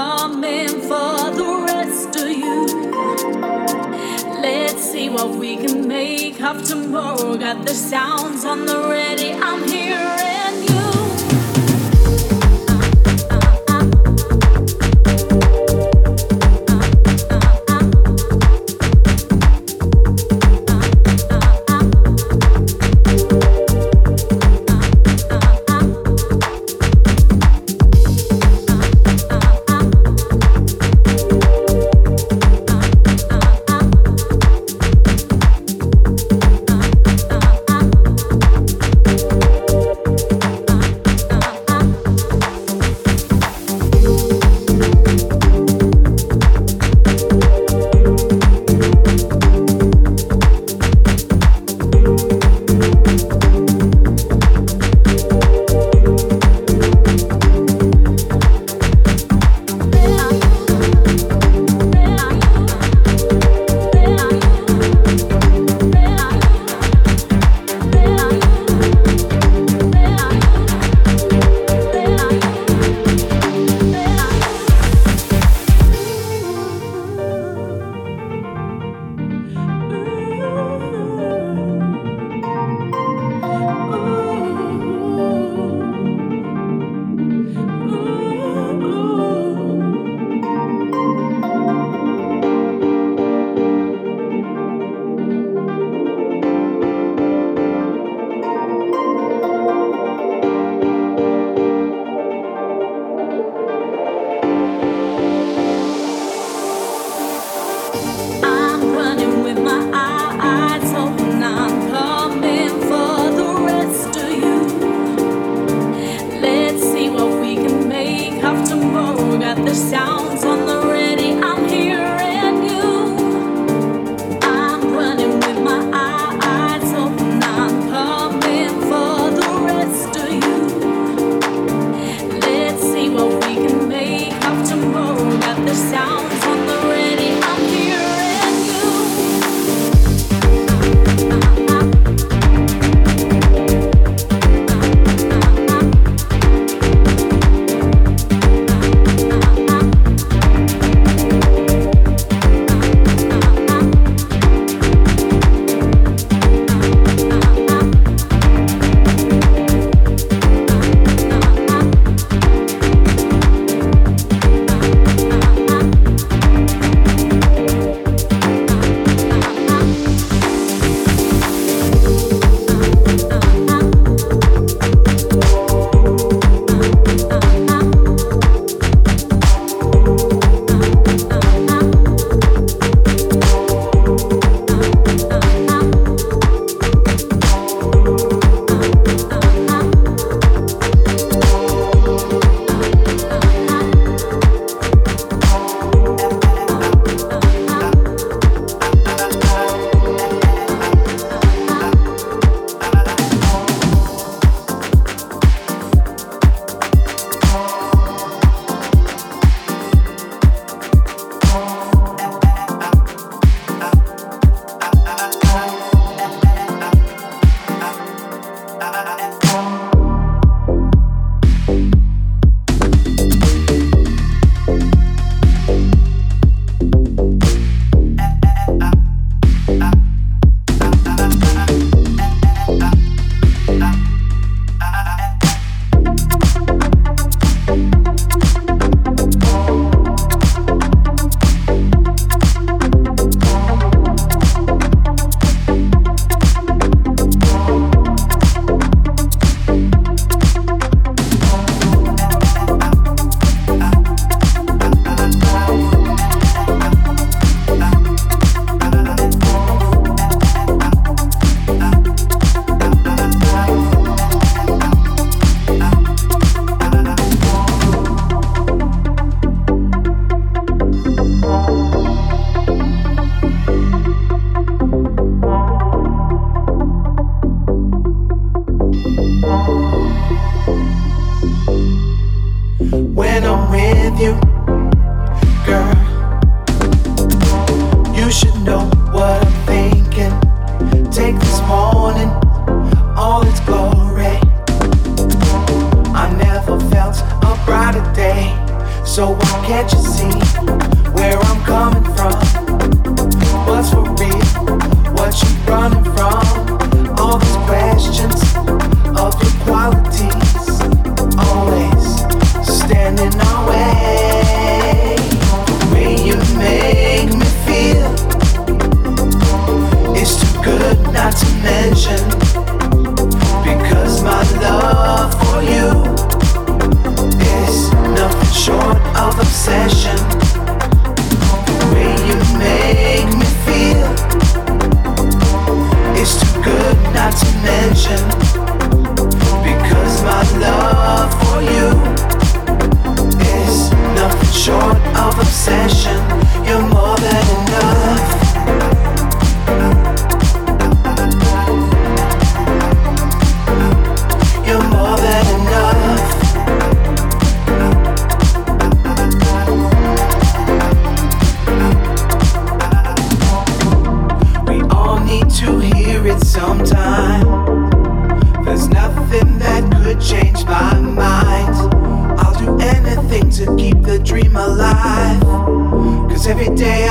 coming for the rest of you. Let's see what we can make of tomorrow. Got the sounds on the ready, I'm hearing. have to moan at the sounds on the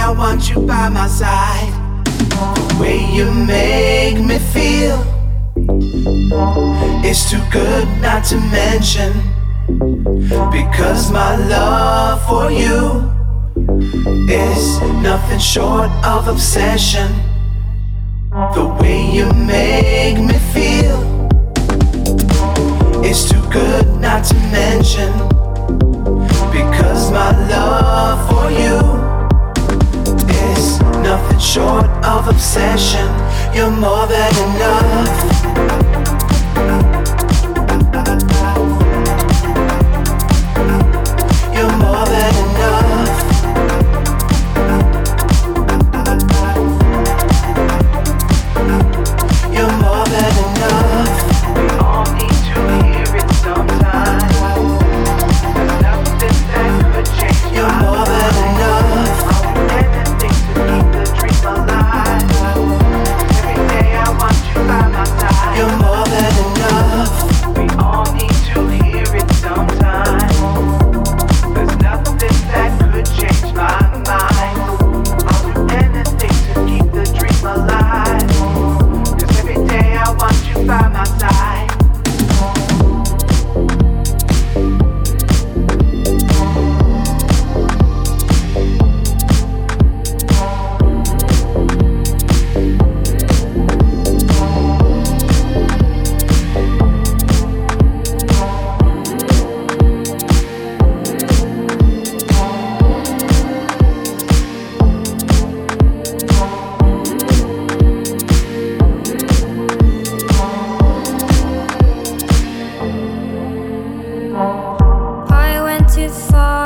I want you by my side. The way you make me feel is too good not to mention. Because my love for you is nothing short of obsession. The way you make me feel is too good not to mention. Because my love for you nothing short of obsession. You're more than enough. if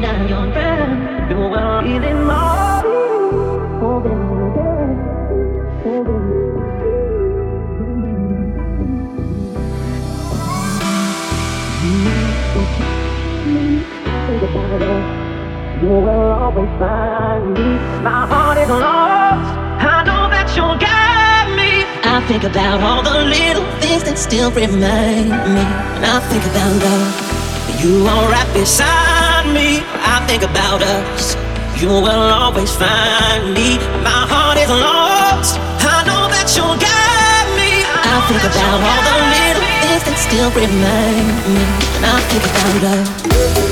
down your breath. You were You will always find me. My heart is lost. I know that you'll get me. I think about all the little things that still remind me. And I think about love. You are right beside think about us, you will always find me. My heart is lost. I know that you'll get me. I, I think about all the little me. things that still remind me. And I think about us.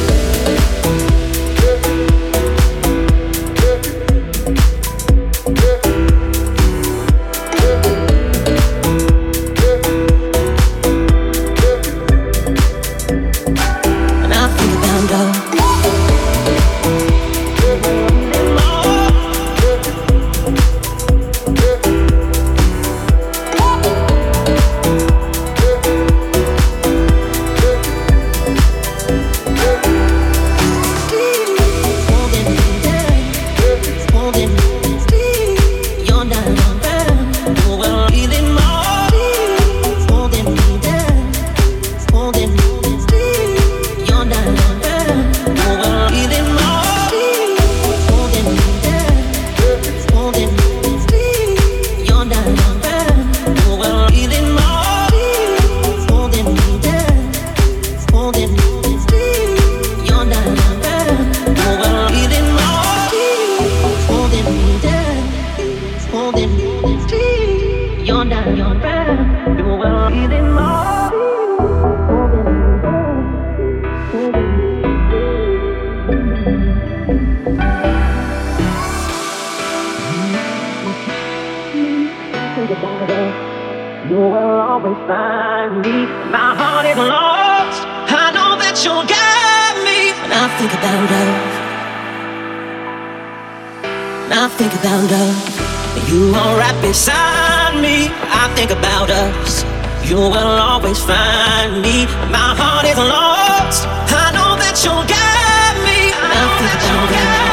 You will always find me. My heart is lost. I know that you'll guide me when I think about love. When I think about love. You are right beside me. I think about us. You will always find me. My heart is lost. I know that you'll guide me. When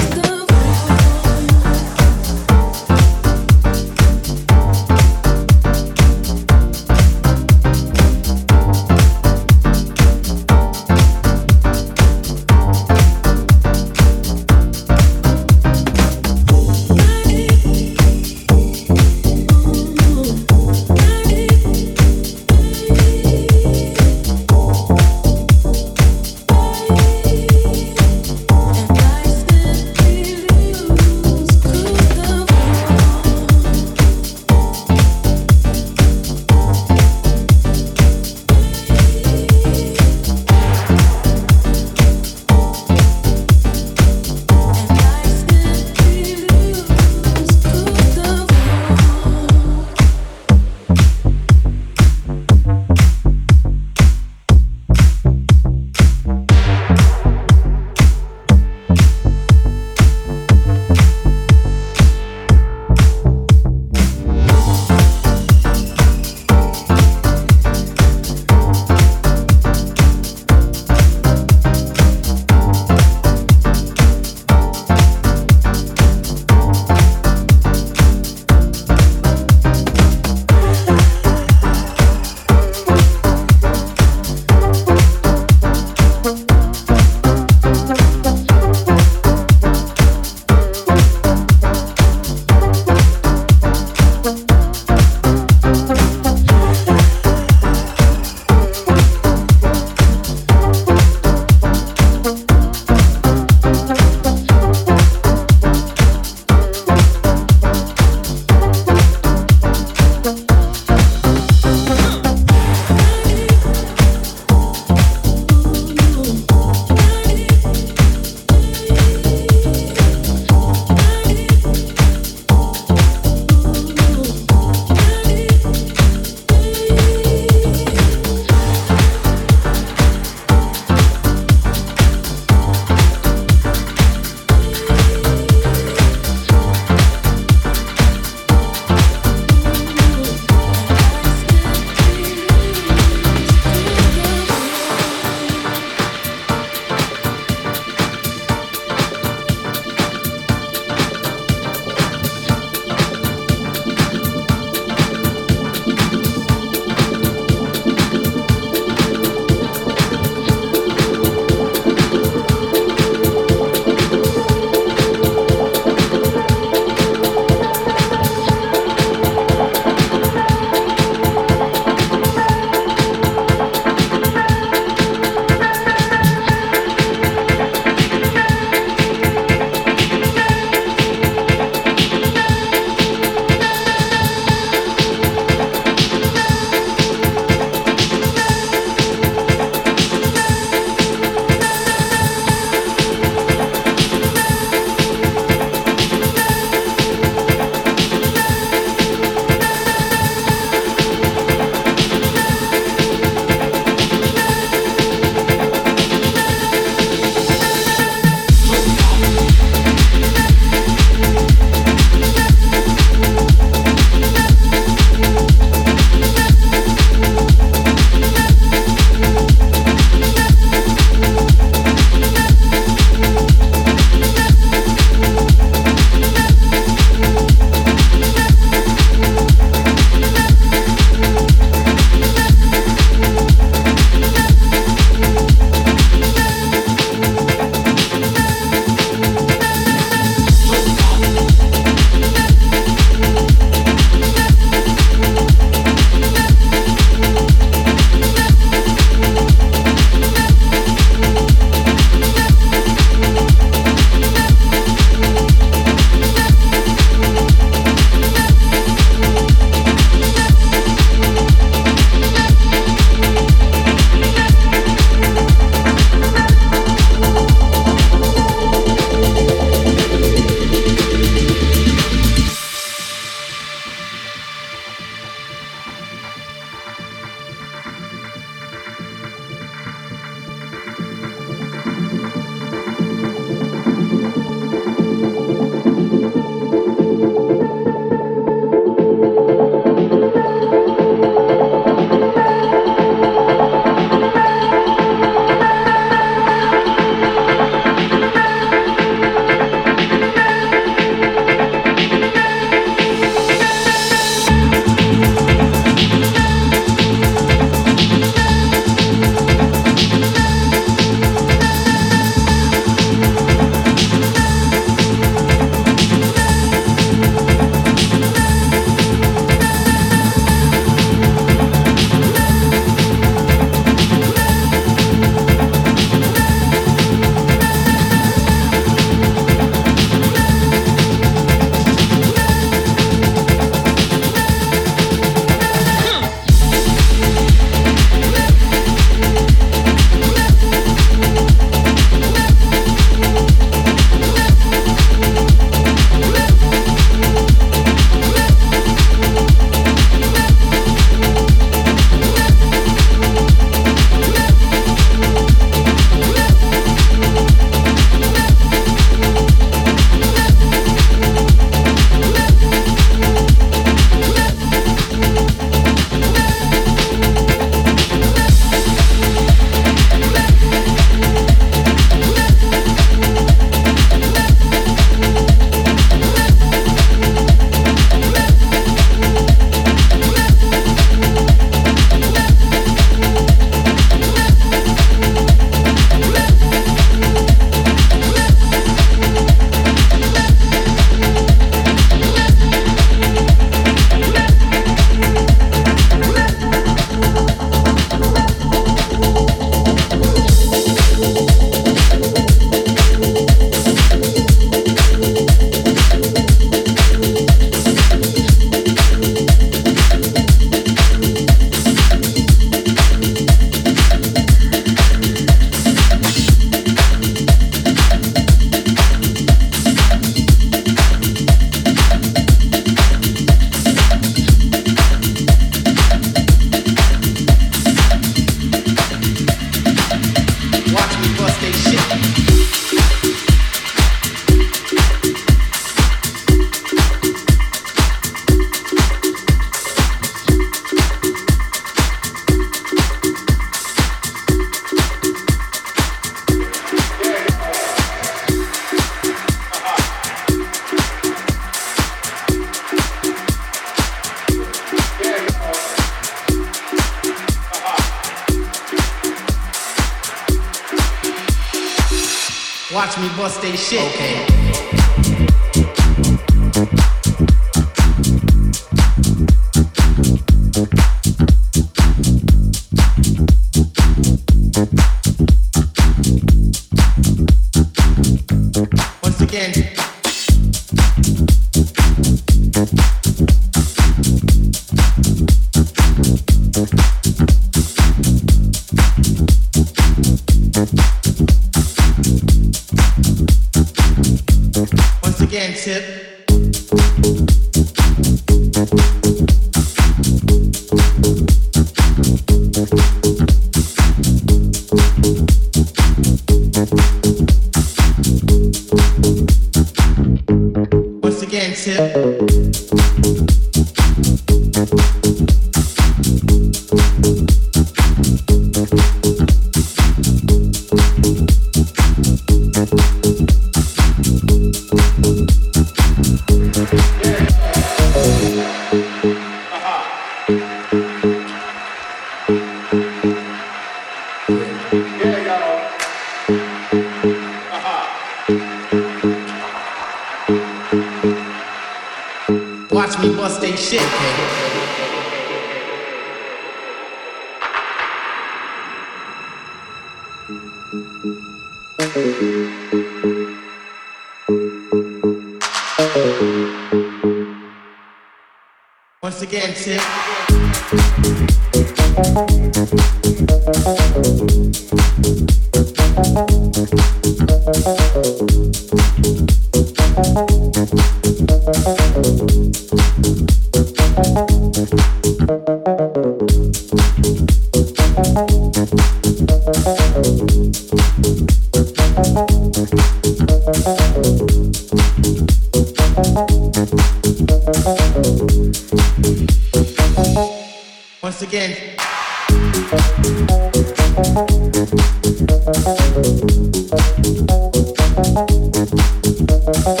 Thank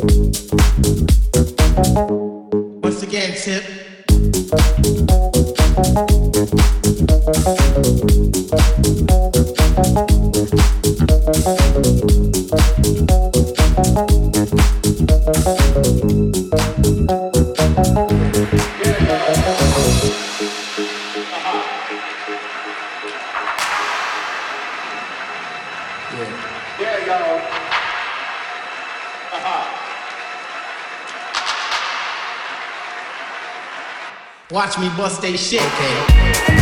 you. Watch me bust they shit, okay?